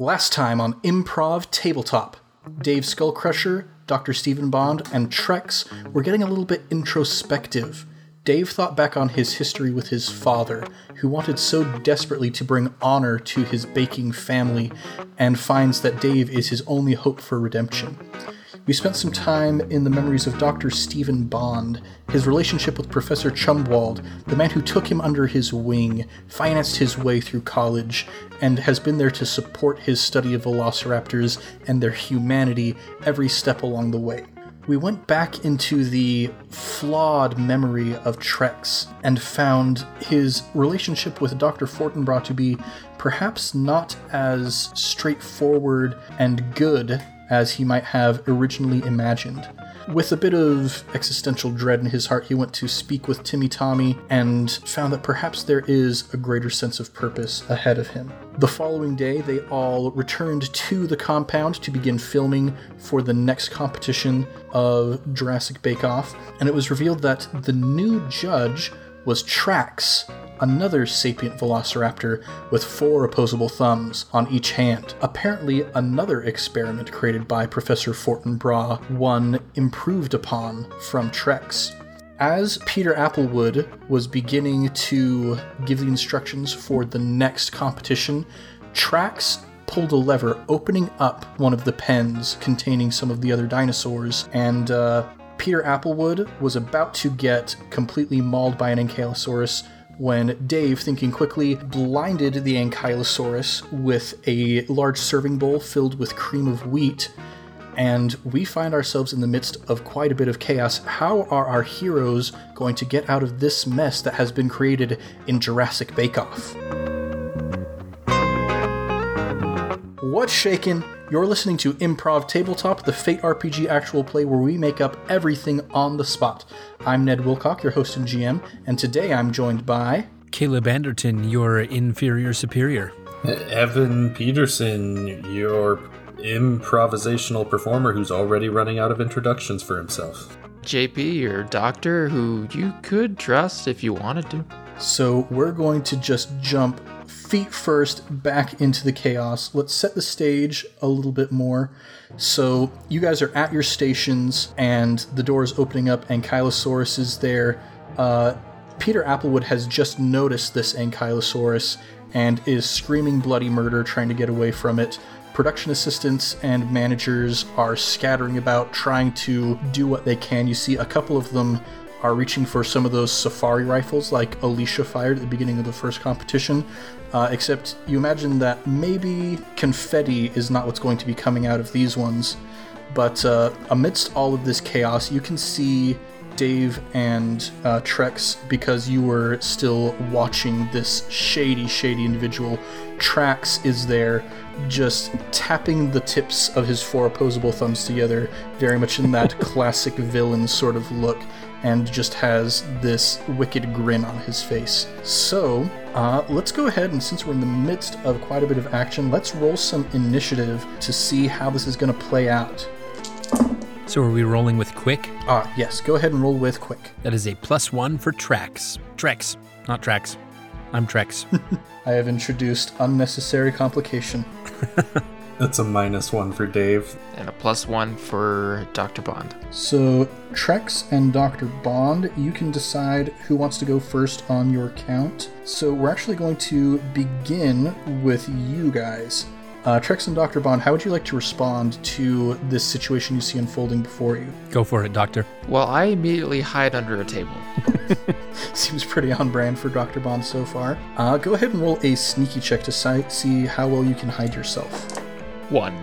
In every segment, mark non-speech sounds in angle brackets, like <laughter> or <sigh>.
Last time on Improv Tabletop, Dave Skullcrusher, Dr. Stephen Bond, and Trex were getting a little bit introspective. Dave thought back on his history with his father, who wanted so desperately to bring honor to his baking family, and finds that Dave is his only hope for redemption. We spent some time in the memories of Dr. Stephen Bond, his relationship with Professor Chumwald, the man who took him under his wing, financed his way through college, and has been there to support his study of velociraptors and their humanity every step along the way. We went back into the flawed memory of Trex and found his relationship with Dr. Fortinbras to be perhaps not as straightforward and good as he might have originally imagined. With a bit of existential dread in his heart, he went to speak with Timmy Tommy and found that perhaps there is a greater sense of purpose ahead of him. The following day, they all returned to the compound to begin filming for the next competition of Jurassic Bake Off, and it was revealed that the new judge was Trax, another sapient velociraptor with four opposable thumbs on each hand. Apparently, another experiment created by Professor Fortinbras, one improved upon from Trex. As Peter Applewood was beginning to give the instructions for the next competition, Trax pulled a lever, opening up one of the pens containing some of the other dinosaurs, and uh, Peter Applewood was about to get completely mauled by an Ankylosaurus when Dave, thinking quickly, blinded the Ankylosaurus with a large serving bowl filled with cream of wheat. And we find ourselves in the midst of quite a bit of chaos. How are our heroes going to get out of this mess that has been created in Jurassic Bake Off? What's shaking? You're listening to Improv Tabletop, the Fate RPG actual play where we make up everything on the spot. I'm Ned Wilcock, your host and GM, and today I'm joined by Caleb Anderton, your inferior superior. Evan Peterson, your improvisational performer who's already running out of introductions for himself. JP, your doctor, who you could trust if you wanted to. So we're going to just jump feet first back into the chaos. Let's set the stage a little bit more. So you guys are at your stations, and the door is opening up. Ankylosaurus is there. Uh, Peter Applewood has just noticed this Ankylosaurus and is screaming bloody murder, trying to get away from it. Production assistants and managers are scattering about, trying to do what they can. You see a couple of them are reaching for some of those safari rifles like Alicia fired at the beginning of the first competition. Uh, except you imagine that maybe confetti is not what's going to be coming out of these ones. But uh, amidst all of this chaos, you can see Dave and uh, Trex because you were still watching this shady, shady individual. Trax is there just tapping the tips of his four opposable thumbs together, very much in that <laughs> classic villain sort of look and just has this wicked grin on his face. So, uh, let's go ahead and since we're in the midst of quite a bit of action, let's roll some initiative to see how this is going to play out. So are we rolling with quick? Ah, yes, go ahead and roll with quick. That is a plus one for Trax. Trex, not Trax. I'm Trex. <laughs> I have introduced unnecessary complication. <laughs> That's a minus one for Dave. And a plus one for Dr. Bond. So, Trex and Dr. Bond, you can decide who wants to go first on your count. So, we're actually going to begin with you guys. Uh, Trex and Dr. Bond, how would you like to respond to this situation you see unfolding before you? Go for it, Doctor. Well, I immediately hide under a table. <laughs> <laughs> Seems pretty on brand for Dr. Bond so far. Uh, go ahead and roll a sneaky check to si- see how well you can hide yourself. One.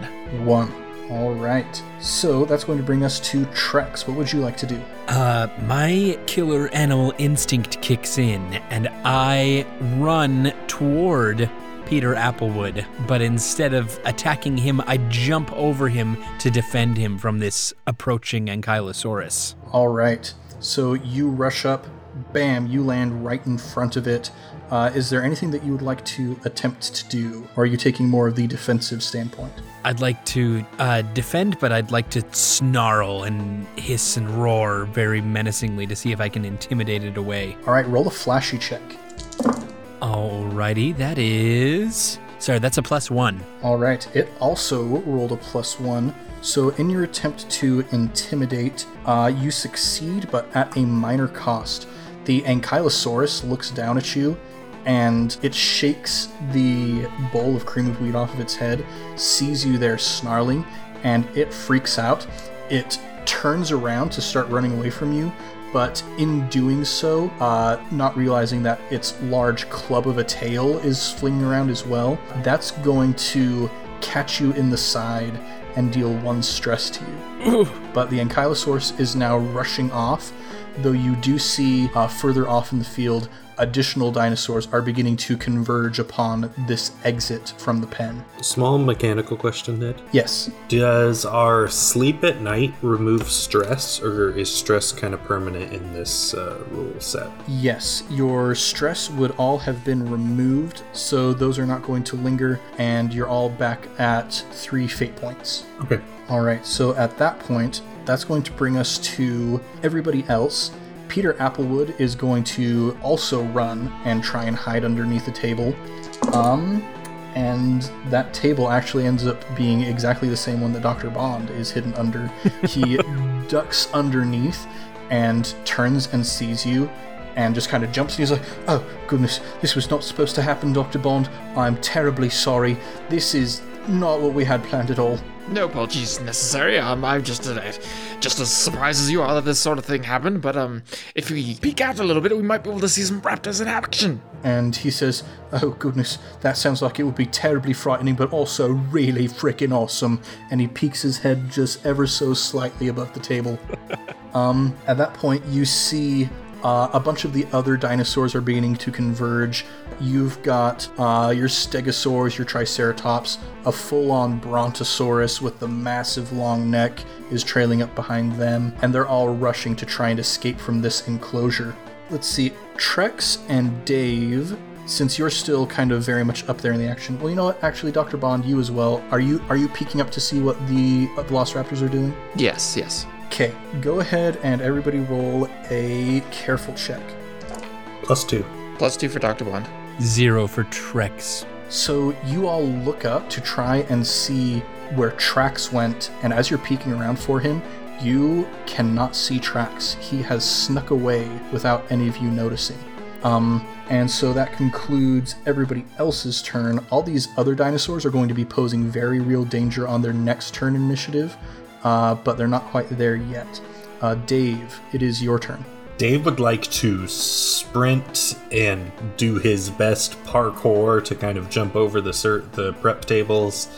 One. All right. So that's going to bring us to Trex. What would you like to do? Uh, my killer animal instinct kicks in, and I run toward Peter Applewood. But instead of attacking him, I jump over him to defend him from this approaching Ankylosaurus. All right. So you rush up, bam, you land right in front of it. Uh, is there anything that you would like to attempt to do? Or are you taking more of the defensive standpoint? I'd like to uh, defend, but I'd like to snarl and hiss and roar very menacingly to see if I can intimidate it away. All right, roll a flashy check. Alrighty, that is Sorry, that's a plus one. All right. It also rolled a plus one. So, in your attempt to intimidate, uh, you succeed, but at a minor cost. The Ankylosaurus looks down at you and it shakes the bowl of cream of wheat off of its head, sees you there snarling, and it freaks out. It turns around to start running away from you, but in doing so, uh, not realizing that its large club of a tail is flinging around as well, that's going to catch you in the side and deal one stress to you. but the Ankylosaurus is now rushing off, though you do see uh, further off in the field additional dinosaurs are beginning to converge upon this exit from the pen. Small mechanical question, Ned. Yes. Does our sleep at night remove stress, or is stress kind of permanent in this uh, rule set? Yes, your stress would all have been removed, so those are not going to linger, and you're all back at three fate points. Okay. All right, so at that point, that's going to bring us to everybody else. Peter Applewood is going to also run and try and hide underneath the table. Um, and that table actually ends up being exactly the same one that Dr. Bond is hidden under. <laughs> He ducks underneath and turns and sees you and just kind of jumps and he's like, Oh, goodness, this was not supposed to happen, Dr. Bond. I'm terribly sorry. This is not what we had planned at all. No apologies necessary. Um, I'm just uh, just as surprised as you are that this sort of thing happened. But um, if we peek out a little bit, we might be able to see some raptors in action. And he says, Oh, goodness, that sounds like it would be terribly frightening, but also really freaking awesome. And he peeks his head just ever so slightly above the table. <laughs> um, at that point, you see uh, a bunch of the other dinosaurs are beginning to converge. You've got uh, your Stegosaurs, your Triceratops, a full on Brontosaurus with the massive long neck is trailing up behind them, and they're all rushing to try and escape from this enclosure. Let's see, Trex and Dave. Since you're still kind of very much up there in the action, well, you know what? Actually, Doctor Bond, you as well. Are you are you peeking up to see what the Velociraptors are doing? Yes, yes. Okay, go ahead and everybody roll a careful check. Plus two. Plus two for Dr. Bond. Zero for Trex. So you all look up to try and see where Trax went, and as you're peeking around for him, you cannot see Trax. He has snuck away without any of you noticing. Um, and so that concludes everybody else's turn. All these other dinosaurs are going to be posing very real danger on their next turn initiative, uh, but they're not quite there yet. Uh, Dave, it is your turn. Dave would like to sprint and do his best parkour to kind of jump over the cert- the prep tables,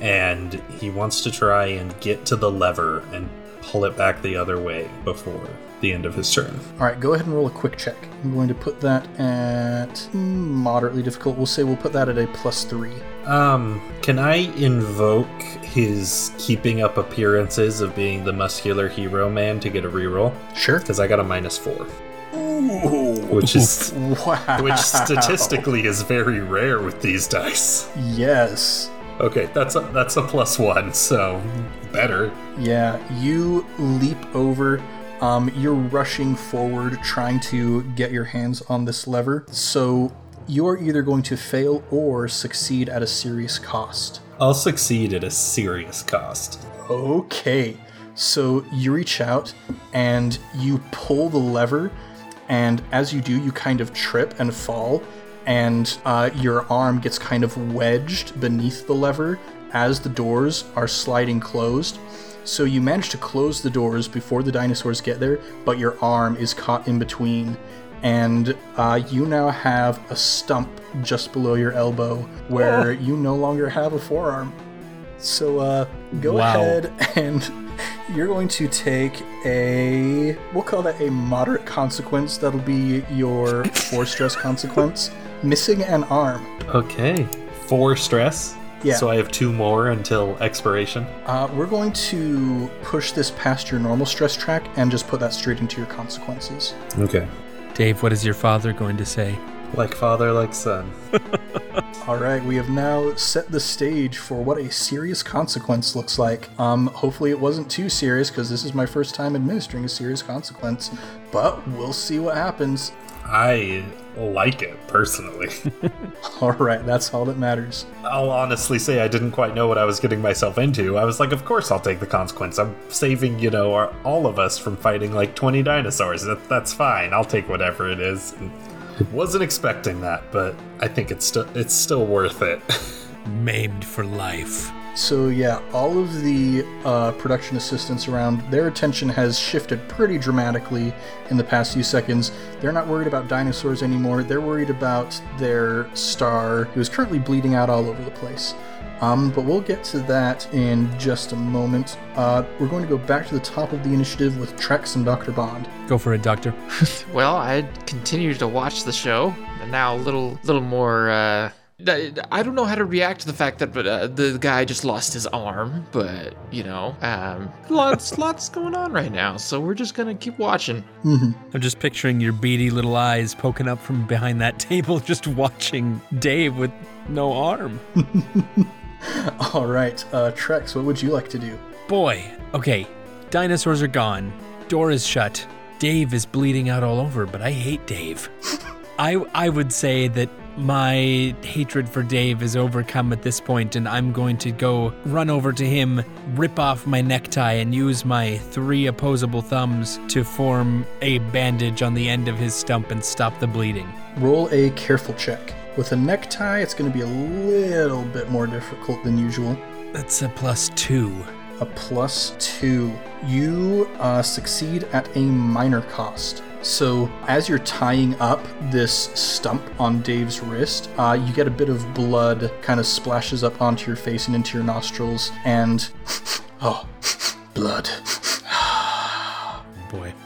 and he wants to try and get to the lever and pull it back the other way before the end of his turn. All right, go ahead and roll a quick check. I'm going to put that at mm, moderately difficult. We'll say we'll put that at a plus three. Um, can I invoke his keeping up appearances of being the muscular hero man to get a reroll? Sure. Because I got a minus four, Ooh. which is <laughs> Wow. which statistically is very rare with these dice. Yes. Okay, that's a that's a plus one, so better. Yeah, you leap over. Um, you're rushing forward, trying to get your hands on this lever. So you are either going to fail or succeed at a serious cost. I'll succeed at a serious cost. Okay. So you reach out and you pull the lever, and as you do, you kind of trip and fall, and uh, your arm gets kind of wedged beneath the lever as the doors are sliding closed. So you manage to close the doors before the dinosaurs get there, but your arm is caught in between. And uh, you now have a stump just below your elbow where you no longer have a forearm. So uh, go Wow. ahead and <laughs> you're going to take a we'll call that a moderate consequence. That'll be your <laughs> four stress consequence. Missing an arm. Okay, four stress. Yeah. So I have two more until expiration. Uh, we're going to push this past your normal stress track and just put that straight into your consequences. Okay. Dave, what is your father going to say? Like father, like son. <laughs> All right, we have now set the stage for what a serious consequence looks like. Um, hopefully it wasn't too serious because this is my first time administering a serious consequence, but we'll see what happens. I like it personally. <laughs> <laughs> All right, that's all that matters. I'll honestly say I didn't quite know what I was getting myself into. I was like, of course I'll take the consequence. I'm saving, you know, our, all of us from fighting like 20 dinosaurs. That, that's fine. I'll take whatever it is. And wasn't expecting that, but I think it's still it's still worth it. <laughs> Maimed for life. So yeah, all of the uh, production assistants around, their attention has shifted pretty dramatically in the past few seconds. They're not worried about dinosaurs anymore. They're worried about their star, who is currently bleeding out all over the place. Um, but we'll get to that in just a moment. Uh, we're going to go back to the top of the initiative with Trex and Dr. Bond. Go for it, Doctor. <laughs> Well, I continued to watch the show, and now a little, little more. Uh, I I don't know how to react to the fact that uh, the guy just lost his arm, but you know, um, lots, <laughs> lots going on right now. So we're just gonna keep watching. I'm just picturing your beady little eyes poking up from behind that <laughs> table, just watching Dave with no arm. <laughs> All right, uh, Trex, what would you like to do? Boy, okay, dinosaurs are gone, door is shut, Dave is bleeding out all over, but I hate Dave. I I would say that my hatred for Dave is overcome at this point, and I'm going to go run over to him, rip off my necktie, and use my three opposable thumbs to form a bandage on the end of his stump and stop the bleeding. Roll a careful check. With a necktie, it's going to be a little bit more difficult than usual. That's a plus two. A plus two. You uh, succeed at a minor cost. So, as you're tying up this stump on Dave's wrist, uh, you get a bit of blood kind of splashes up onto your face and into your nostrils, and <laughs> oh, <laughs> blood.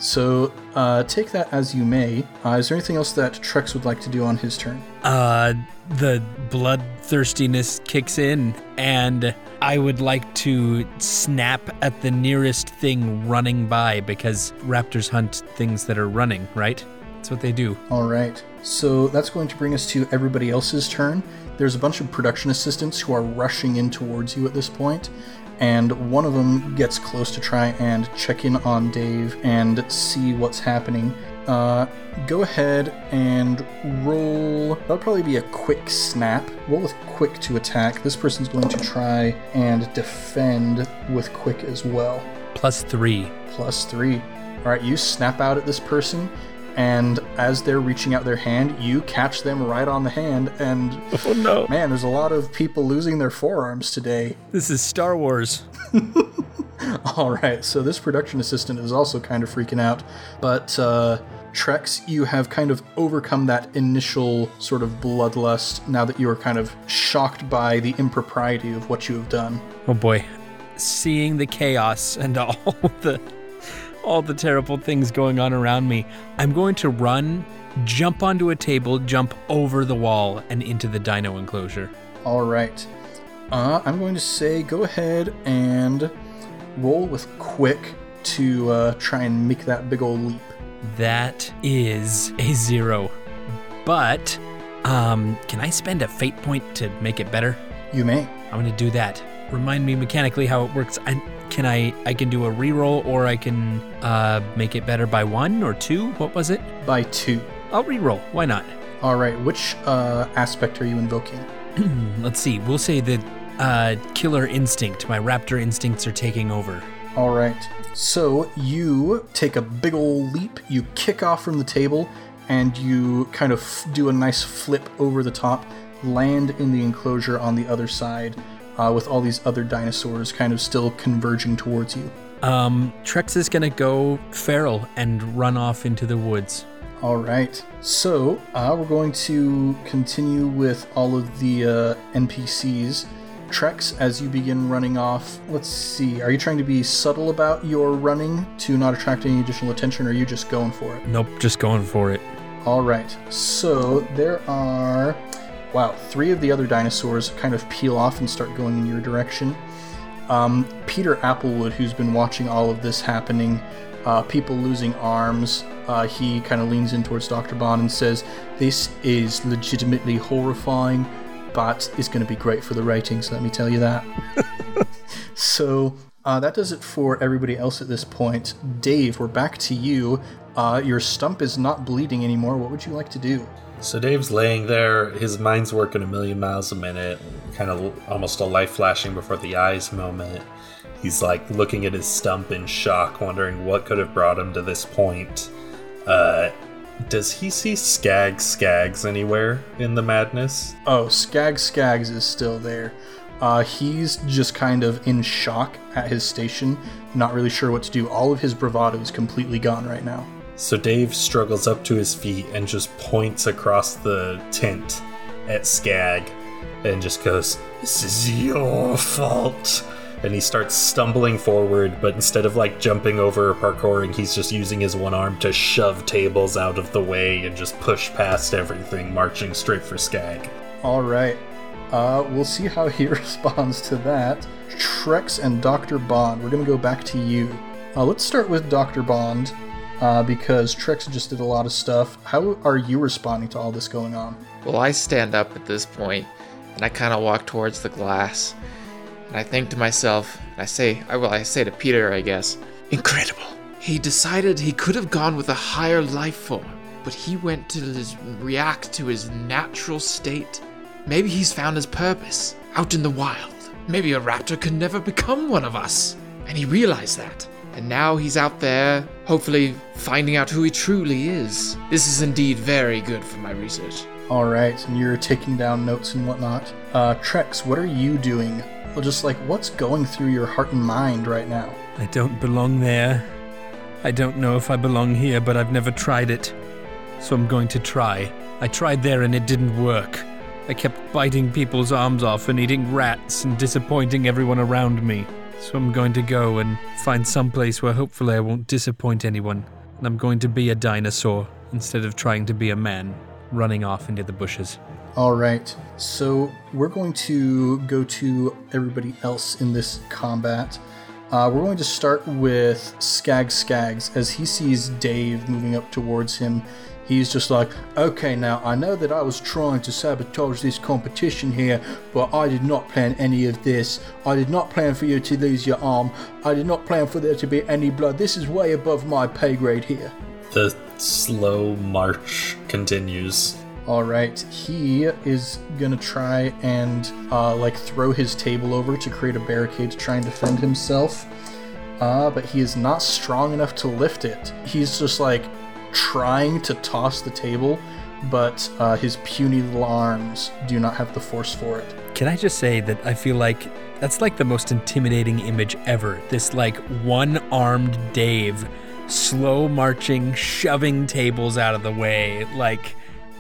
So, uh, take that as you may. Uh, is there anything else that Trex would like to do on his turn? uh, the bloodthirstiness kicks in, and I would like to snap at the nearest thing running by because raptors hunt things that are running, right? That's what they do. All right. So that's going to bring us to everybody else's turn. There's a bunch of production assistants who are rushing in towards you at this point, and one of them gets close to try and check in on Dave and see what's happening. Uh, go ahead and roll. That'll probably be a quick snap. Roll with quick to attack. This person's going to try and defend with quick as well Plus three. plus three. All right, you snap out at this person, and as they're reaching out their hand, you catch them right on the hand. And <laughs> Oh no. man, there's a lot of people losing their forearms today. This is Star Wars. <laughs> <laughs> All right, so this production assistant is also kind of freaking out, but uh, Trex, you have kind of overcome that initial sort of bloodlust now that you are kind of shocked by the impropriety of what you have done. Oh boy. Seeing the chaos and all the all the terrible things going on around me, I'm going to run, jump onto a table, jump over the wall and into the dino enclosure. All right. Uh, I'm going to say go ahead and roll with quick to uh, try and make that big old leap. That is a zero. But um can I spend a fate point to make it better? You may. I'm gonna do that. Remind me mechanically how it works. I, can I I can do a reroll or I can uh make it better by one or two? What was it? By two. I'll reroll. Why not? All right. Which uh, aspect are you invoking? <clears throat> Let's see. We'll say that uh killer instinct, my raptor instincts are taking over. All right. So you take a big old leap. You kick off from the table, and you kind of f- do a nice flip over the top, land in the enclosure on the other side, uh, with all these other dinosaurs kind of still converging towards you. Um Trex is gonna go feral and run off into the woods. All right. So uh, we're going to continue with all of the uh, NPCs. Trex, as you begin running off, let's see. Are you trying to be subtle about your running to not attract any additional attention, or are you just going for it? Nope, just going for it. All right. So there are, wow, three of the other dinosaurs kind of peel off and start going in your direction. Um, Peter Applewood, who's been watching all of this happening, uh, people losing arms, uh, he kind of leans in towards Dr. Bond and says, This is legitimately horrifying, but it's going to be great for the ratings, let me tell you that. <laughs> so Uh, that does it for everybody else at this point. Dave, we're back to you. Uh, your stump is not bleeding anymore. What would you like to do? So Dave's laying there, his mind's working a million miles a minute, kind of almost a light flashing before the eyes moment. He's like looking at his stump in shock, wondering what could have brought him to this point. Uh, does he see Skag Skags anywhere in the madness? Oh, Skag Skags is still there. Uh, he's just kind of in shock at his station, not really sure what to do. All of his bravado is completely gone right now. So Dave struggles up to his feet and just points across the tent at Skag and just goes, This is your fault. And he starts stumbling forward, but instead of like jumping over or parkouring, he's just using his one arm to shove tables out of the way and just push past everything, marching straight for Skag. All right. Uh, we'll see how he <laughs> responds to that. Trex and Dr. Bond, we're going to go back to you. Uh, let's start with Dr. Bond, uh, because Trex just did a lot of stuff. How are you responding to all this going on? Well, I stand up at this point, and I kind of walk towards the glass, and I think to myself, and I say, I well, I say to Peter, I guess, incredible. He decided he could have gone with a higher life form, but he went to his, react to his natural state. Maybe he's found his purpose out in the wild. Maybe a raptor could never become one of us, and he realized that. And now he's out there, hopefully finding out who he truly is. This is indeed very good for my research. All right, and you're taking down notes and whatnot. Uh, Trex, what are you doing? Well, just like what's going through your heart and mind right now? I don't belong there. I don't know if I belong here, but I've never tried it. So I'm going to try. I tried there and it didn't work. I kept biting people's arms off and eating rats and disappointing everyone around me. So I'm going to go and find some place where hopefully I won't disappoint anyone. And I'm going to be a dinosaur instead of trying to be a man running off into the bushes. All right, so we're going to go to everybody else in this combat. Uh, we're going to start with Skag Skags as he sees Dave moving up towards him. He's just like, okay, now I know that I was trying to sabotage this competition here, but I did not plan any of this. I did not plan for you to lose your arm. I did not plan for there to be any blood. This is way above my pay grade here. The slow march continues. All right, he is gonna try and uh, like throw his table over to create a barricade to try and defend himself. Uh, but he is not strong enough to lift it. He's just like trying to toss the table, but uh, his puny little arms do not have the force for it. Can I just say that I feel like that's like the most intimidating image ever? This like one armed Dave slow marching, shoving tables out of the way, like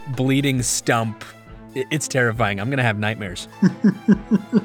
bleeding stump. It's terrifying. I'm going to have nightmares. <laughs>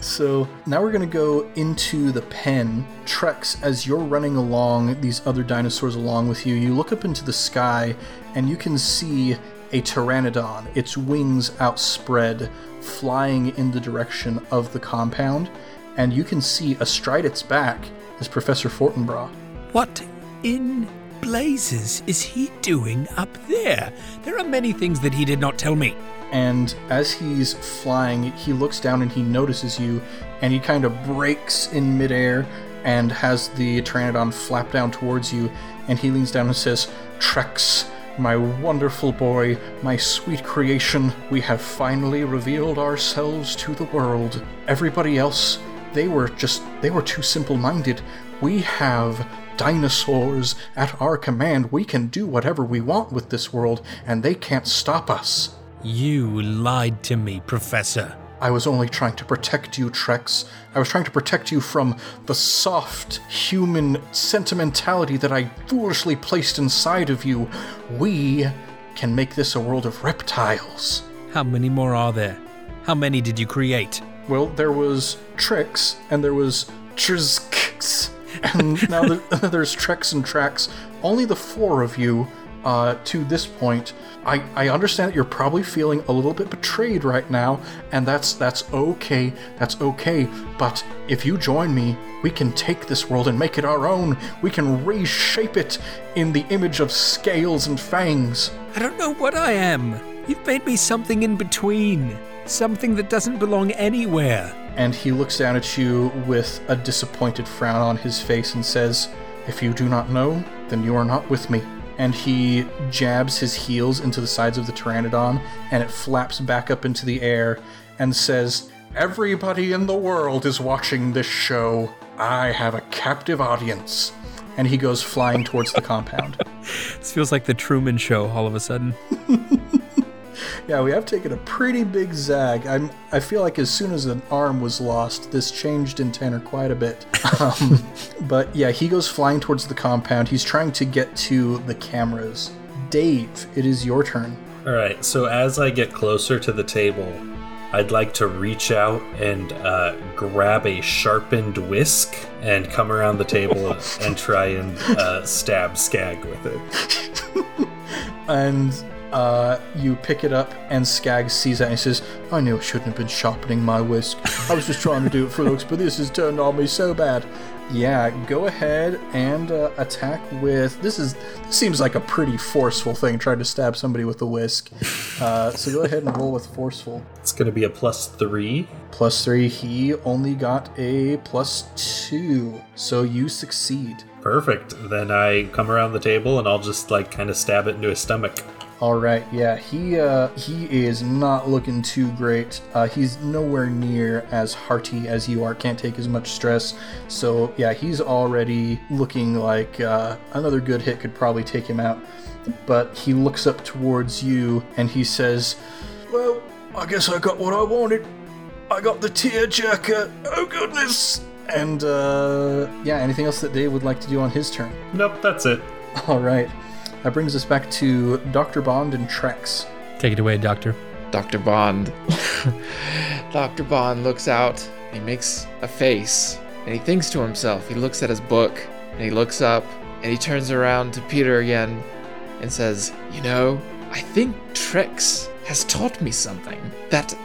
So now we're gonna go into the pen. Trex, as you're running along, these other dinosaurs along with you, you look up into the sky and you can see a pteranodon, its wings outspread, flying in the direction of the compound. And you can see astride its back is Professor Fortinbras. What in blazes is he doing up there? There are many things that he did not tell me. and as he's flying, he looks down and he notices you, and he kind of brakes in midair and has the Pteranodon flap down towards you, and he leans down and says, Trex, my wonderful boy, my sweet creation, we have finally revealed ourselves to the world. Everybody else, they were just, they were too simple minded. We have dinosaurs at our command. We can do whatever we want with this world, and they can't stop us. You lied to me, Professor. I was only trying to protect you, Trex. I was trying to protect you from the soft, human sentimentality that I foolishly placed inside of you. We can make this a world of reptiles. How many more are there? How many did you create? Well, there was Trix, and there was Trzkx, and now there- <laughs> there's Trex and Trax. Only the four of you, uh, to this point. I, I understand that you're probably feeling a little bit betrayed right now, and that's that's okay. That's okay. But if you join me, we can take this world and make it our own. We can reshape it in the image of scales and fangs. I don't know what I am. You've made me something in between. Something that doesn't belong anywhere. And he looks down at you with a disappointed frown on his face and says, If you do not know, then you are not with me. And he jabs his heels into the sides of the pteranodon, and it flaps back up into the air and says, Everybody in the world is watching this show. I have a captive audience. And he goes flying towards the compound. <laughs> This feels like the Truman Show all of a sudden. <laughs> Yeah, we have taken a pretty big zag. I'm, I feel like as soon as an arm was lost, this changed in tenor quite a bit. <laughs> Um, but yeah, he goes flying towards the compound. He's trying to get to the cameras. Dave, it is your turn. All right, so as I get closer to the table, I'd like to reach out and uh, grab a sharpened whisk and come around the table <laughs> and try and uh, stab Skag with it. <laughs> And uh, you pick it up, and Skag sees it and says, I knew I shouldn't have been sharpening my whisk. I was just trying to do it for looks, but this has turned on me so bad. Yeah, go ahead and uh, attack with. This is this seems like a pretty forceful thing, trying to stab somebody with a whisk. Uh, so go ahead and roll with forceful. It's going to be a plus three. Plus three, he only got a plus two, so you succeed. Perfect. Then I come around the table and I'll just like kind of stab it into his stomach. All right, yeah, he uh, he is not looking too great. Uh, he's nowhere near as hearty as you are. Can't take as much stress. So yeah, he's already looking like uh, another good hit could probably take him out. But he looks up towards you and he says, "Well, I guess I got what I wanted. I got the tearjerker. Oh goodness!" And uh, yeah, anything else that Dave would like to do on his turn? Nope, that's it. All right. That brings us back to Dr. Bond and Trex. Take it away, Doctor. Dr. Bond. <laughs> Dr. Bond looks out, he makes a face, and he thinks to himself. He looks at his book, and he looks up, and he turns around to Peter again and says, You know, I think Trex has taught me something. That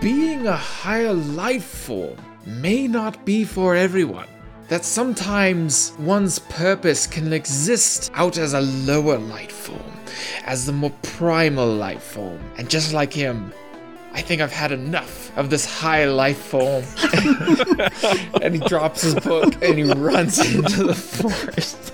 being a higher life form may not be for everyone. That sometimes one's purpose can exist out as a lower life form, as the more primal life form. And just like him, I think I've had enough of this high life form. <laughs> and he drops his book and he runs into the forest.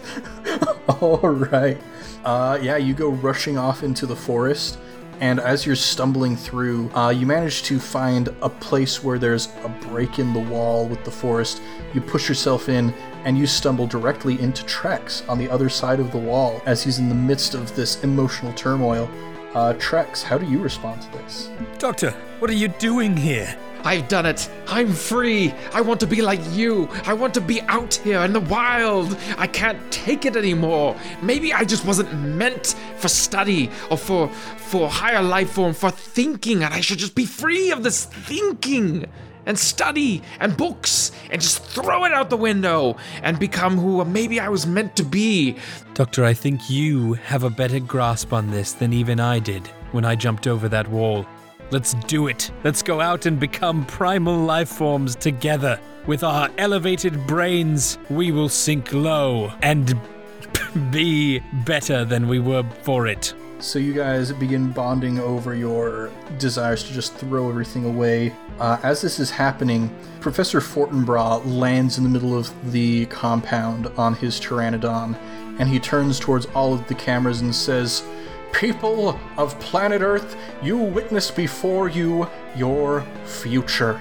<laughs> All right. Uh, yeah, you go rushing off into the forest, and as you're stumbling through, uh, you manage to find a place where there's a break in the wall with the forest. You push yourself in, and you stumble directly into Trex on the other side of the wall as he's in the midst of this emotional turmoil. Uh, Trex, how do you respond to this? Doctor, what are you doing here? I've done it. I'm free. I want to be like you. I want to be out here in the wild. I can't take it anymore. Maybe I just wasn't meant for study or for for higher life form for thinking and I should just be free of this thinking and study and books and just throw it out the window and become who maybe I was meant to be. Doctor, I think you have a better grasp on this than even I did when I jumped over that wall. Let's do it. Let's go out and become primal life forms together. With our elevated brains, we will sink low and <laughs> be better than we were for it. So you guys begin bonding over your desires to just throw everything away. Uh, as this is happening, Professor Fortinbras lands in the middle of the compound on his Pteranodon, and he turns towards all of the cameras and says, People of planet Earth, you witness before you your future.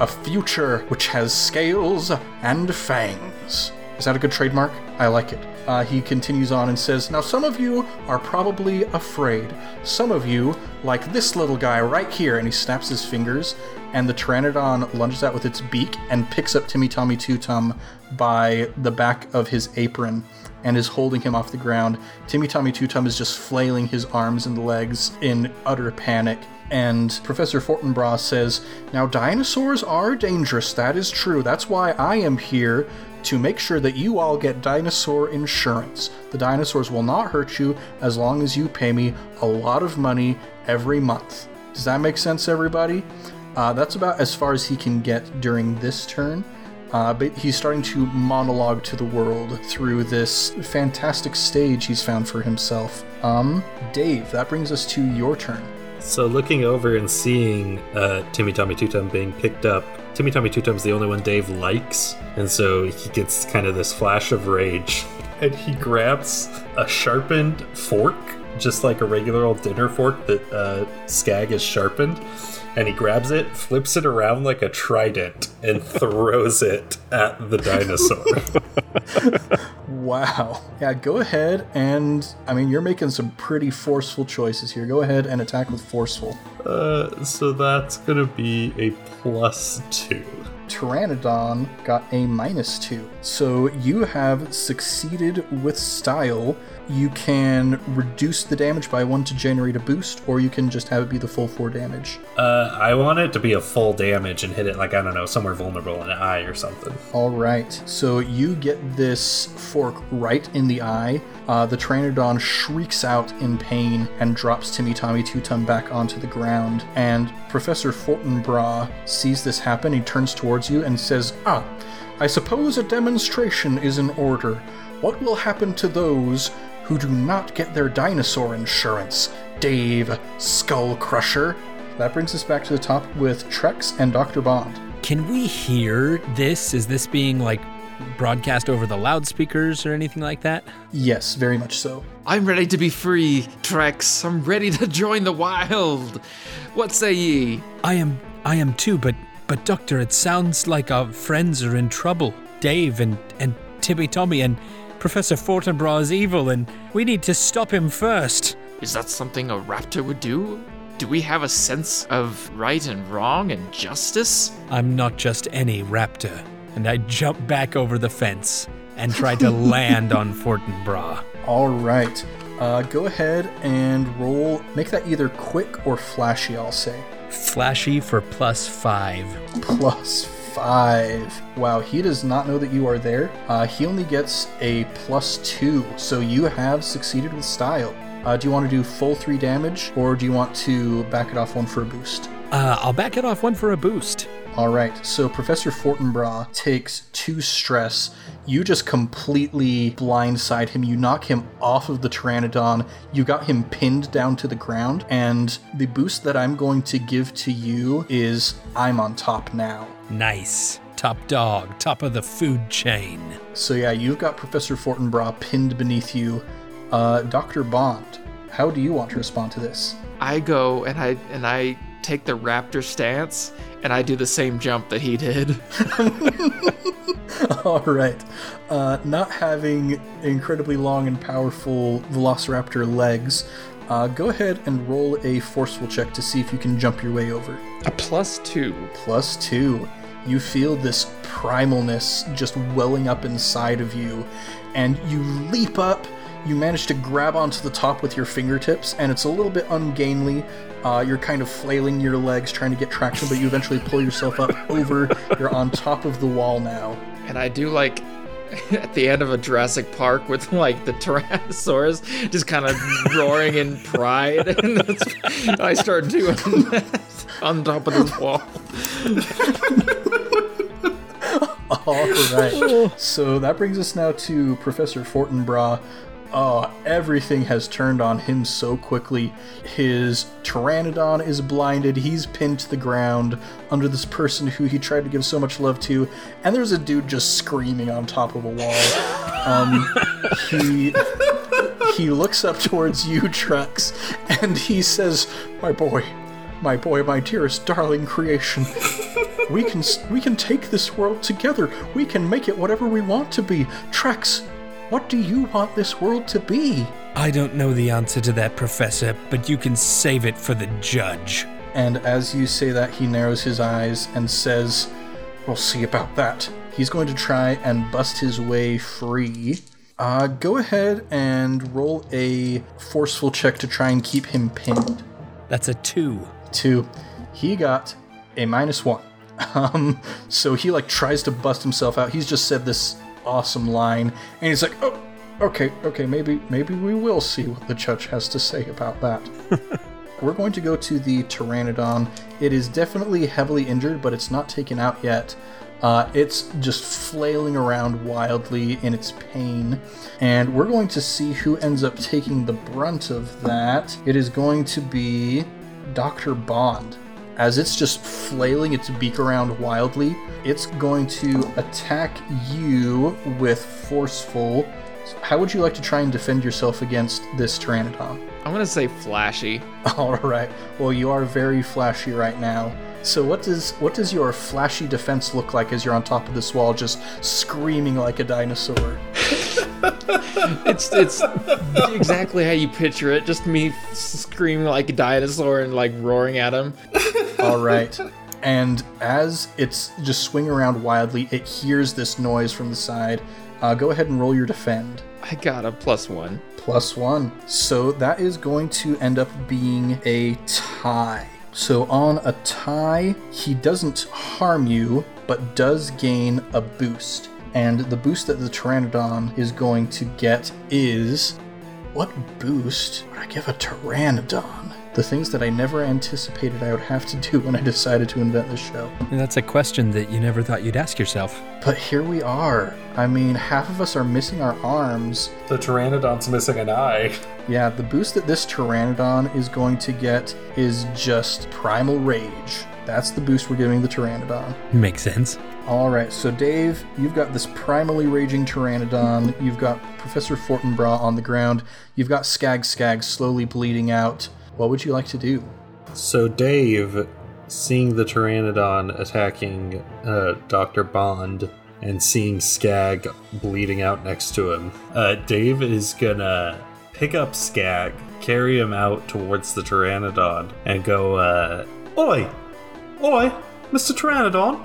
A future which has scales and fangs. Is that a good trademark? I like it. Uh, he continues on and says, Now, some of you are probably afraid. Some of you, like this little guy right here, and he snaps his fingers, and the Pteranodon lunges out with its beak and picks up Timmy Tommy Tutum by the back of his apron and is holding him off the ground. Timmy Tommy Tutum is just flailing his arms and legs in utter panic. And Professor Fortinbras says, Now, dinosaurs are dangerous, that is true. That's why I am here to make sure that you all get dinosaur insurance. The dinosaurs will not hurt you as long as you pay me a lot of money every month. Does that make sense, everybody? Uh, that's about as far as he can get during this turn. Uh, but he's starting to monologue to the world through this fantastic stage he's found for himself. Um, Dave, that brings us to your turn. So looking over and seeing uh, Timmy Tommy Tutum being picked up, Timmy Tommy Two Time's the only one Dave likes, and so he gets kind of this flash of rage, and he grabs a sharpened fork, just like a regular old dinner fork that uh, Skag has sharpened, and he grabs it, flips it around like a trident, and <laughs> throws it at the dinosaur. <laughs> Wow. Yeah, go ahead and I mean you're making some pretty forceful choices here. Go ahead and attack with forceful. uh, so that's gonna be a plus two. Pteranodon got a minus two. So you have succeeded with style. You can reduce the damage by one to generate a boost, or you can just have it be the full four damage. Uh, I want it to be a full damage and hit it like I don't know somewhere vulnerable in the eye or something. All right. So you get this fork right in the eye. Uh, the Pteranodon shrieks out in pain and drops Timmy Tommy Tutum back onto the ground. And Professor Fortinbras sees this happen. He turns towards you and says, Ah, I suppose a demonstration is in order. What will happen to those who do not get their dinosaur insurance? Dave Skullcrusher. That brings us back to the top with Trex and Dr. Bond. Can we hear this? Is this being like broadcast over the loudspeakers or anything like that? Yes, very much so. I'm ready to be free, Trex. I'm ready to join the wild. What say ye? I am I am too, but but doctor, it sounds like our friends are in trouble. Dave and and Timmy Tommy and Professor Fortinbras is evil and we need to stop him first. Is that something a raptor would do? Do we have a sense of right and wrong and justice? I'm not just any raptor. And I jump back over the fence and try to <laughs> land on Fortinbras. All right. Uh, go ahead and roll. Make that either quick or flashy, I'll say. Flashy for plus five. Plus five. Wow, he does not know that you are there. Uh, he only gets a plus two, so you have succeeded with style. Uh, do you want to do full three damage, or do you want to back it off one for a boost? Uh, I'll back it off one for a boost. All right, so Professor Fortinbras takes two stress. You just completely blindside him. You knock him off of the Pteranodon. You got him pinned down to the ground. And the boost that I'm going to give to you is I'm on top now. Nice. Top dog, top of the food chain. So yeah, you've got Professor Fortinbras pinned beneath you. Uh, Dr. Bond, how do you want to respond to this? I go and I and I take the raptor stance and I do the same jump that he did. <laughs> All right. Uh, not having incredibly long and powerful Velociraptor legs, uh, go ahead and roll a forceful check to see if you can jump your way over. A plus two. Plus two. You feel this primalness just welling up inside of you, and you leap up. You manage to grab onto the top with your fingertips, and it's a little bit ungainly. Uh, you're kind of flailing your legs trying to get traction, but you eventually pull yourself up <laughs> over. You're on top of the wall now. And I do like <laughs> at the end of a Jurassic Park with like the Tyrannosaurus just kind of roaring in pride. And I start doing that on top of the wall. <laughs> <laughs> All right. So that brings us now to Professor Fortinbras. Oh, everything has turned on him so quickly. His Pteranodon is blinded. He's pinned to the ground under this person who he tried to give so much love to, and there's a dude just screaming on top of a wall. Um, he he looks up towards you, Trex, and he says, "My boy, my boy, my dearest, darling creation." We can we can take this world together. We can make it whatever we want to be. Trex, what do you want this world to be? I don't know the answer to that, Professor, but you can save it for the judge. And as you say that, he narrows his eyes and says, We'll see about that. He's going to try and bust his way free. Uh, go ahead and roll a forceful check to try and keep him pinned. That's a two. Two. He got a minus one. Um, so he like tries to bust himself out. He's just said this awesome line, and he's like, "Oh, okay, okay, maybe, maybe we will see what the judge has to say about that." <laughs> We're going to go to the Pteranodon. It is definitely heavily injured, but it's not taken out yet. Uh, it's just flailing around wildly in its pain. And we're going to see who ends up taking the brunt of that. It is going to be Dr. Bond. As it's just flailing its beak around wildly, it's going to attack you with forceful. How would you like to try and defend yourself against this pteranodon? I'm gonna say flashy. <laughs> All right. Well, you are very flashy right now. So what does what does your flashy defense look like as you're on top of this wall, just screaming like a dinosaur? <laughs> It's it's exactly how you picture it. Just me screaming like a dinosaur and like roaring at him. All right. And as it's just swinging around wildly, it hears this noise from the side. Uh, go ahead and roll your defend. I got a plus one. Plus one. So that is going to end up being a tie. So on a tie, he doesn't harm you, but does gain a boost. And the boost that the Pteranodon is going to get is. What boost would I give a Pteranodon? The things that I never anticipated I would have to do when I decided to invent this show. That's a question that you never thought you'd ask yourself. But here we are. I mean, half of us are missing our arms. The Pteranodon's missing an eye. Yeah, the boost that this Pteranodon is going to get is just Primal Rage. That's the boost we're giving the Pteranodon. Makes sense. All right, so Dave, you've got this primally raging Pteranodon. You've got Professor Fortinbras on the ground. You've got Skag Skag slowly bleeding out. What would you like to do? So Dave, seeing the Pteranodon attacking uh, Dr. Bond and seeing Skag bleeding out next to him, uh, Dave is gonna pick up Skag, carry him out towards the Pteranodon, and go, uh, Oi! Oi! Mr. Pteranodon!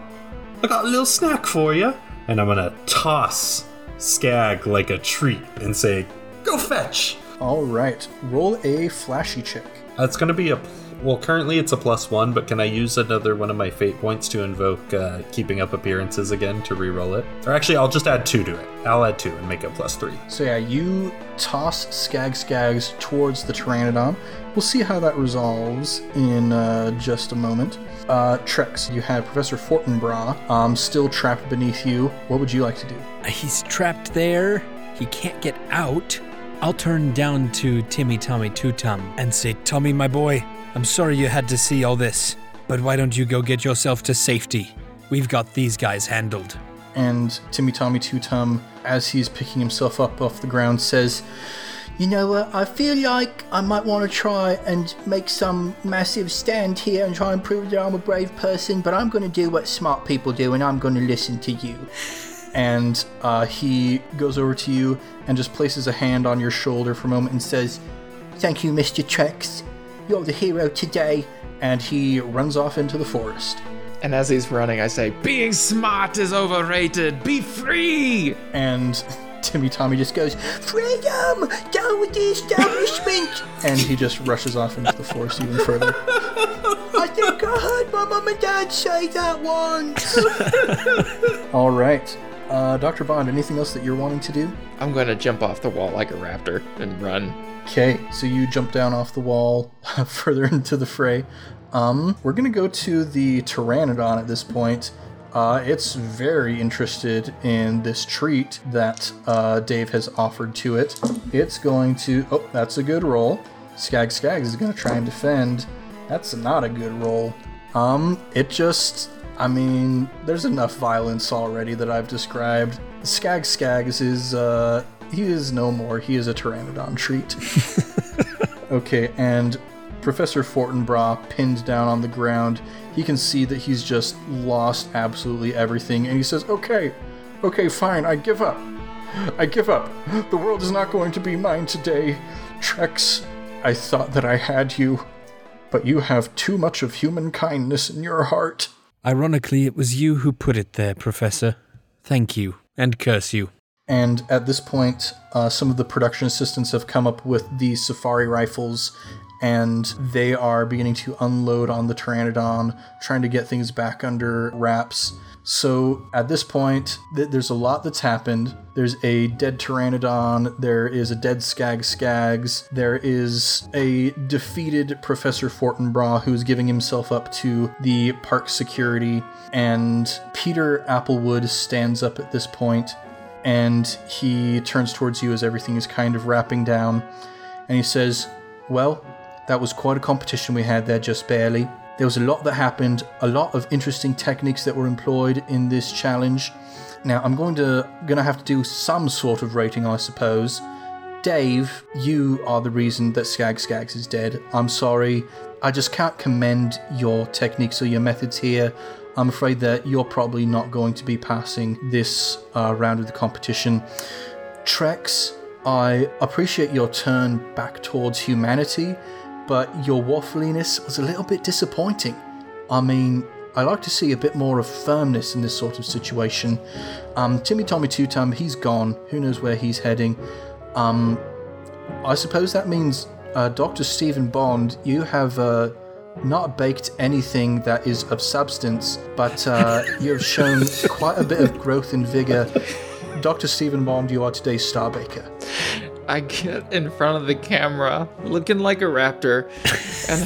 I got a little snack for you! And I'm gonna toss Skag like a treat and say, Go fetch! All right, roll a flashy check. That's going to be a. Well, currently it's a plus one, but can I use another one of my fate points to invoke uh, keeping up appearances again to re-roll it? Or actually, I'll just add two to it. I'll add two and make it plus three. So yeah, you toss Skag Skags towards the Pteranodon. We'll see how that resolves in uh, just a moment. Uh, Trax, you have Professor Fortinbras um, still trapped beneath you. What would you like to do? He's trapped there. He can't get out. I'll turn down to Timmy Tommy Tutum and say, Tommy, my boy, I'm sorry you had to see all this, but why don't you go get yourself to safety? We've got these guys handled. And Timmy Tommy Tutum, as he's picking himself up off the ground, says, You know what? I feel like I might want to try and make some massive stand here and try and prove that I'm a brave person, but I'm going to do what smart people do and I'm going to listen to you. And uh, he goes over to you and just places a hand on your shoulder for a moment and says, Thank you, Mr. Trax. You're the hero today. And he runs off into the forest. And as he's running, I say, Being smart is overrated. Be free! And <laughs> Timmy Tommy just goes, Freedom! Down with the establishment! <laughs> and he just rushes off into the forest even further. <laughs> I think I heard my mum and dad say that once. All right. Uh, Dr. Bond, anything else that you're wanting to do? I'm gonna jump off the wall like a raptor and run. Okay, so you jump down off the wall <laughs> further into the fray. Um, we're gonna go to the Pteranodon at this point. Uh, it's very interested in this treat that uh, Dave has offered to it. It's going to. Oh, that's a good roll. Skag Skags is going to try and defend. That's not a good roll. Um, it just. I mean, there's enough violence already that I've described. Skag Skags is. Uh, he is no more. He is a Pteranodon treat. <laughs> okay, and Professor Fortinbras pinned down on the ground. He can see that he's just lost absolutely everything, and he says, Okay, okay, fine, I give up. I give up. The world is not going to be mine today. Trax, I thought that I had you, but you have too much of human kindness in your heart. Ironically, it was you who put it there, Professor. Thank you, and curse you. And at this point, uh, some of the production assistants have come up with the safari rifles and they are beginning to unload on the Pteranodon, trying to get things back under wraps. So at this point, th- there's a lot that's happened. There's a dead Pteranodon, there is a dead Skag Skags, there is a defeated Professor Fortinbras who's giving himself up to the park security, and Peter Applewood stands up at this point and he turns towards you as everything is kind of wrapping down, and he says, Well, that was quite a competition we had there, just barely. There was a lot that happened, a lot of interesting techniques that were employed in this challenge. Now I'm going to gonna have to do some sort of rating, I suppose. Dave, you are the reason that Skag Skags is dead. I'm sorry. I just can't commend your techniques or your methods here. I'm afraid that you're probably not going to be passing this uh, round of the competition. Trax, I appreciate your turn back towards humanity, but your waffliness was a little bit disappointing. I mean, I like to see a bit more of firmness in this sort of situation. Um, Timmy Tommy Time, he's gone. Who knows where he's heading? Um, I suppose that means uh, Dr. Stephen Bond, you have uh, not baked anything that is of substance, but uh, you have shown quite a bit of growth and vigor. Dr. Stephen Bond, you are today's star baker. I get in front of the camera looking like a raptor and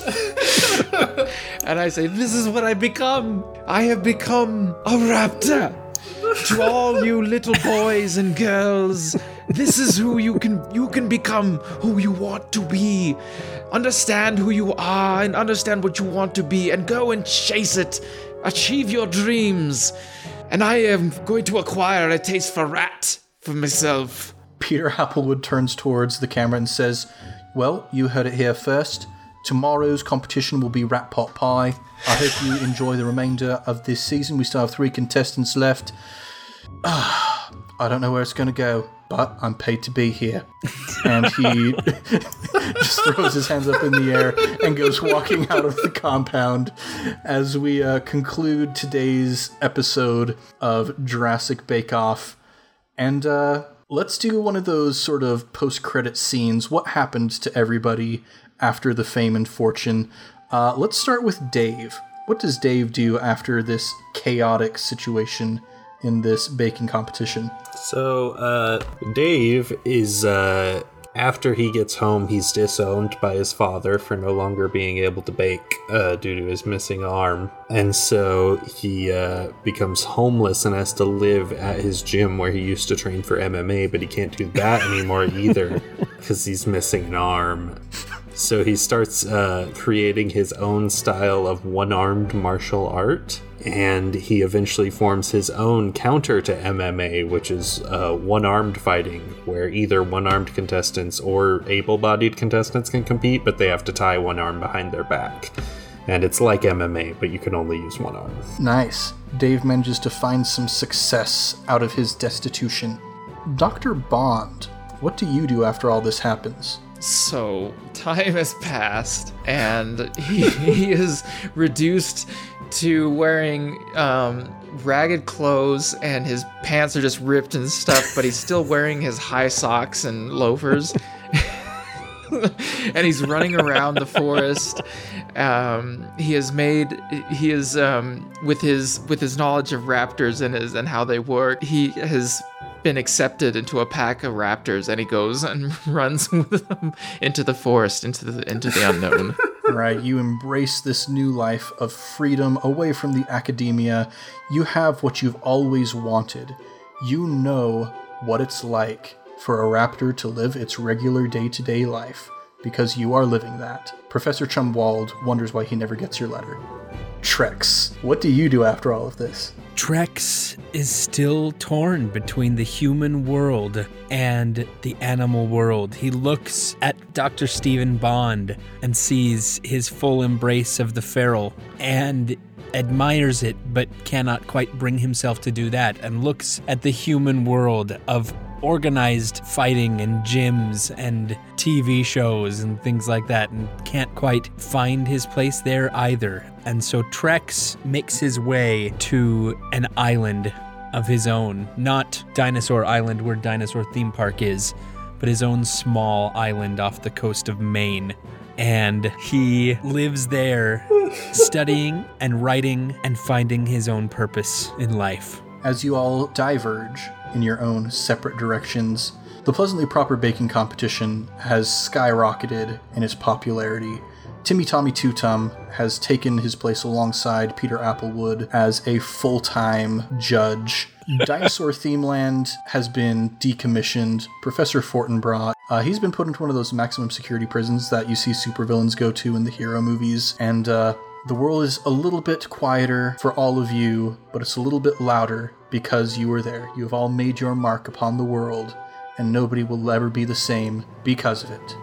<laughs> and I say, This is what I become. I have become a raptor. To all you little boys and girls, this is who you can you can become who you want to be. Understand who you are and understand what you want to be and go and chase it. Achieve your dreams. And I am going to acquire a taste for rat for myself. Peter Applewood turns towards the camera and says, Well, you heard it here first. Tomorrow's competition will be Rat Pot Pie. I hope you enjoy the remainder of this season. We still have three contestants left. <sighs> I don't know where it's going to go, but I'm paid to be here. And he <laughs> just throws his hands up in the air and goes walking out of the compound as we uh, conclude today's episode of Jurassic Bake Off. And uh, let's do one of those sort of post credit scenes. What happened to everybody after the fame and fortune? Uh, let's start with Dave. What does Dave do after this chaotic situation in this baking competition? So, uh, Dave is, uh, after he gets home, he's disowned by his father for no longer being able to bake uh, due to his missing arm. And so he uh, becomes homeless and has to live at his gym where he used to train for MMA, but he can't do that anymore <laughs> either because he's missing an arm. So he starts uh, creating his own style of one armed martial art. And he eventually forms his own counter to MMA, which is uh, one armed fighting, where either one armed contestants or able bodied contestants can compete, but they have to tie one arm behind their back. And it's like MMA, but you can only use one arm. Nice. Dave manages to find some success out of his destitution. Dr. Bond, what do you do after all this happens? So time has passed, and he, he <laughs> is reduced to wearing um, ragged clothes, and his pants are just ripped and stuff. But he's still wearing his high socks and loafers, <laughs> and he's running around the forest. Um, he has made he is um, with his with his knowledge of raptors and his and how they work. He has been accepted into a pack of raptors and he goes and <laughs> runs <laughs> with them into the forest into the into the unknown. <laughs> Right you embrace this new life of freedom away from the academia. You have what you've always wanted. You know what it's like for a raptor to live its regular day-to-day life because you are living that. Professor chumwald wonders why he never gets your letter. Trax what do you do after all of this Trax is still torn between the human world and the animal world. He looks at Dr. Stephen Bond and sees his full embrace of the feral and admires it, but cannot quite bring himself to do that, and looks at the human world of organized fighting and gyms and TV shows and things like that, and can't quite find his place there either. And so Trax makes his way to an island of his own, not Dinosaur Island where Dinosaur Theme Park is, but his own small island off the coast of Maine. And he lives there, <laughs> studying and writing and finding his own purpose in life. As you all diverge in your own separate directions, the Pleasantly Proper Baking Competition has skyrocketed in its popularity. Timmy Tommy Tutum has taken his place alongside Peter Applewood as a full time judge. <laughs> Dinosaur Themeland has been decommissioned. Professor Fortinbras Uh, he's been put into one of those maximum security prisons that you see supervillains go to in the hero movies, and uh, the world is a little bit quieter for all of you, but it's a little bit louder because you were there. You have all made your mark upon the world, and nobody will ever be the same because of it.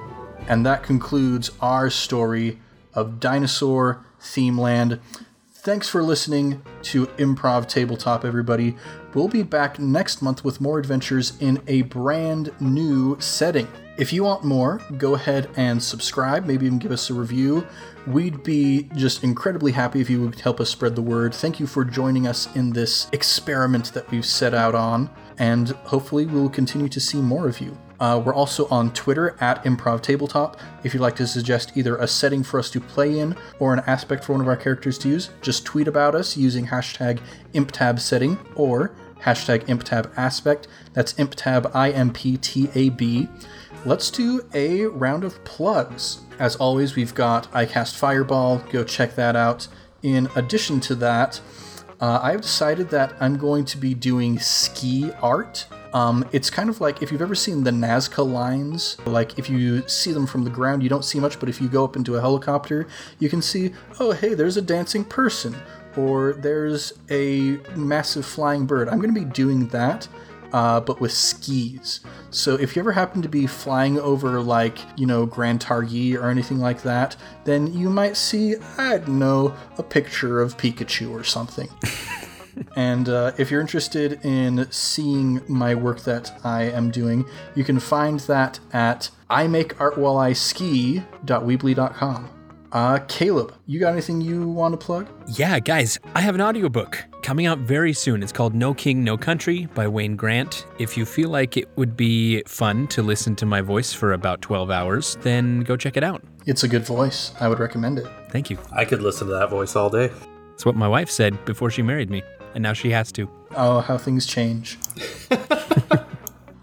And that concludes our story of Dinosaur Themeland. Thanks for listening to Improv Tabletop, everybody. We'll be back next month with more adventures in a brand new setting. If you want more, go ahead and subscribe, maybe even give us a review. We'd be just incredibly happy if you would help us spread the word. Thank you for joining us in this experiment that we've set out on, and hopefully we'll continue to see more of you. Uh, we're also on Twitter at Improv Tabletop. If you'd like to suggest either a setting for us to play in or an aspect for one of our characters to use, just tweet about us using hashtag ImpTabSetting or hashtag ImpTabAspect. That's ImpTab, I M P T A B. Let's do a round of plugs. As always, we've got iCast Fireball. Go check that out. In addition to that, uh, I've decided that I'm going to be doing ski art. Um, it's kind of like if you've ever seen the Nazca lines, like if you see them from the ground, you don't see much, but if you go up into a helicopter, you can see, oh, hey, there's a dancing person, or there's a massive flying bird. I'm going to be doing that. Uh, but with skis. So if you ever happen to be flying over, like, you know, Grand Targhee or anything like that, then you might see, I don't know, a picture of Pikachu or something. <laughs> and uh, if you're interested in seeing my work that I am doing, you can find that at I make art while I ski.weebly.com. Uh, Caleb, you got anything you want to plug? Yeah, guys, I have an audiobook coming out very soon. It's called No King, No Country by Wayne Grant. If you feel like it would be fun to listen to my voice for about 12 hours, then go check it out. It's a good voice. I would recommend it. Thank you. I could listen to that voice all day. It's what my wife said before she married me, and now she has to. Oh, how things change. <laughs>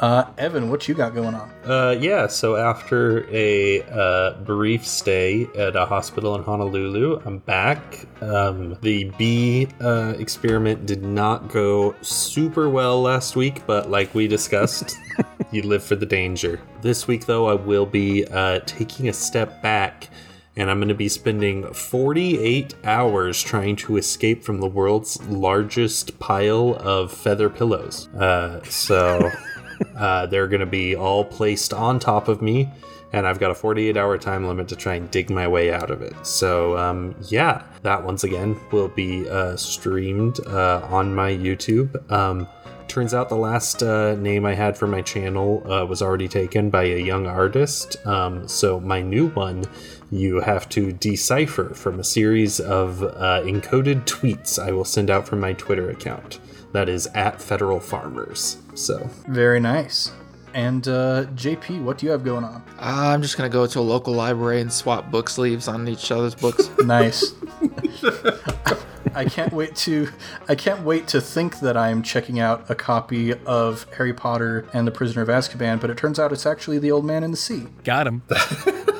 uh, Evan, what you got going on? Uh, yeah, so after a uh, brief stay at a hospital in Honolulu, I'm back. Um, the bee uh, experiment did not go super well last week, but like we discussed, <laughs> you live for the danger. This week, though, I will be uh, taking a step back and I'm going to be spending 48 hours trying to escape from the world's largest pile of feather pillows. Uh, so <laughs> uh, they're going to be all placed on top of me, and I've got a 48 hour time limit to try and dig my way out of it. So, um, yeah, that once again will be uh, streamed uh, on my YouTube. Um, turns out the last uh, name I had for my channel uh, was already taken by a young artist. Um, so my new one, you have to decipher from a series of uh, encoded tweets I will send out from my Twitter account. That is at Federal Farmers. So Very nice. And uh, JP, what do you have going on? Uh, I'm just gonna go to a local library and swap book sleeves on each other's books. <laughs> Nice. <laughs> I can't wait to I can't wait to think that I'm checking out a copy of Harry Potter and the Prisoner of Azkaban, but it turns out it's actually The Old Man in the Sea. Got him.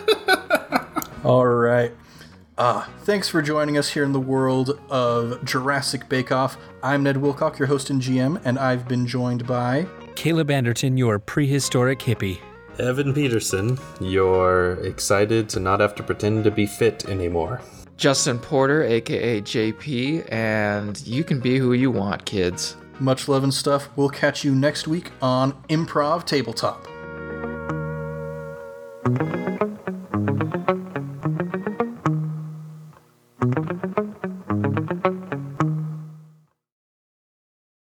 <laughs> All right. Ah, thanks for joining us here in the world of Jurassic Bake Off. I'm Ned Wilcock, your host and GM, and I've been joined by Caleb Anderton, your prehistoric hippie. Evan Peterson, you're excited to not have to pretend to be fit anymore. Justin Porter, aka JP, and you can be who you want, kids. Much Love and Stuff. We'll catch you next week on Improv Tabletop.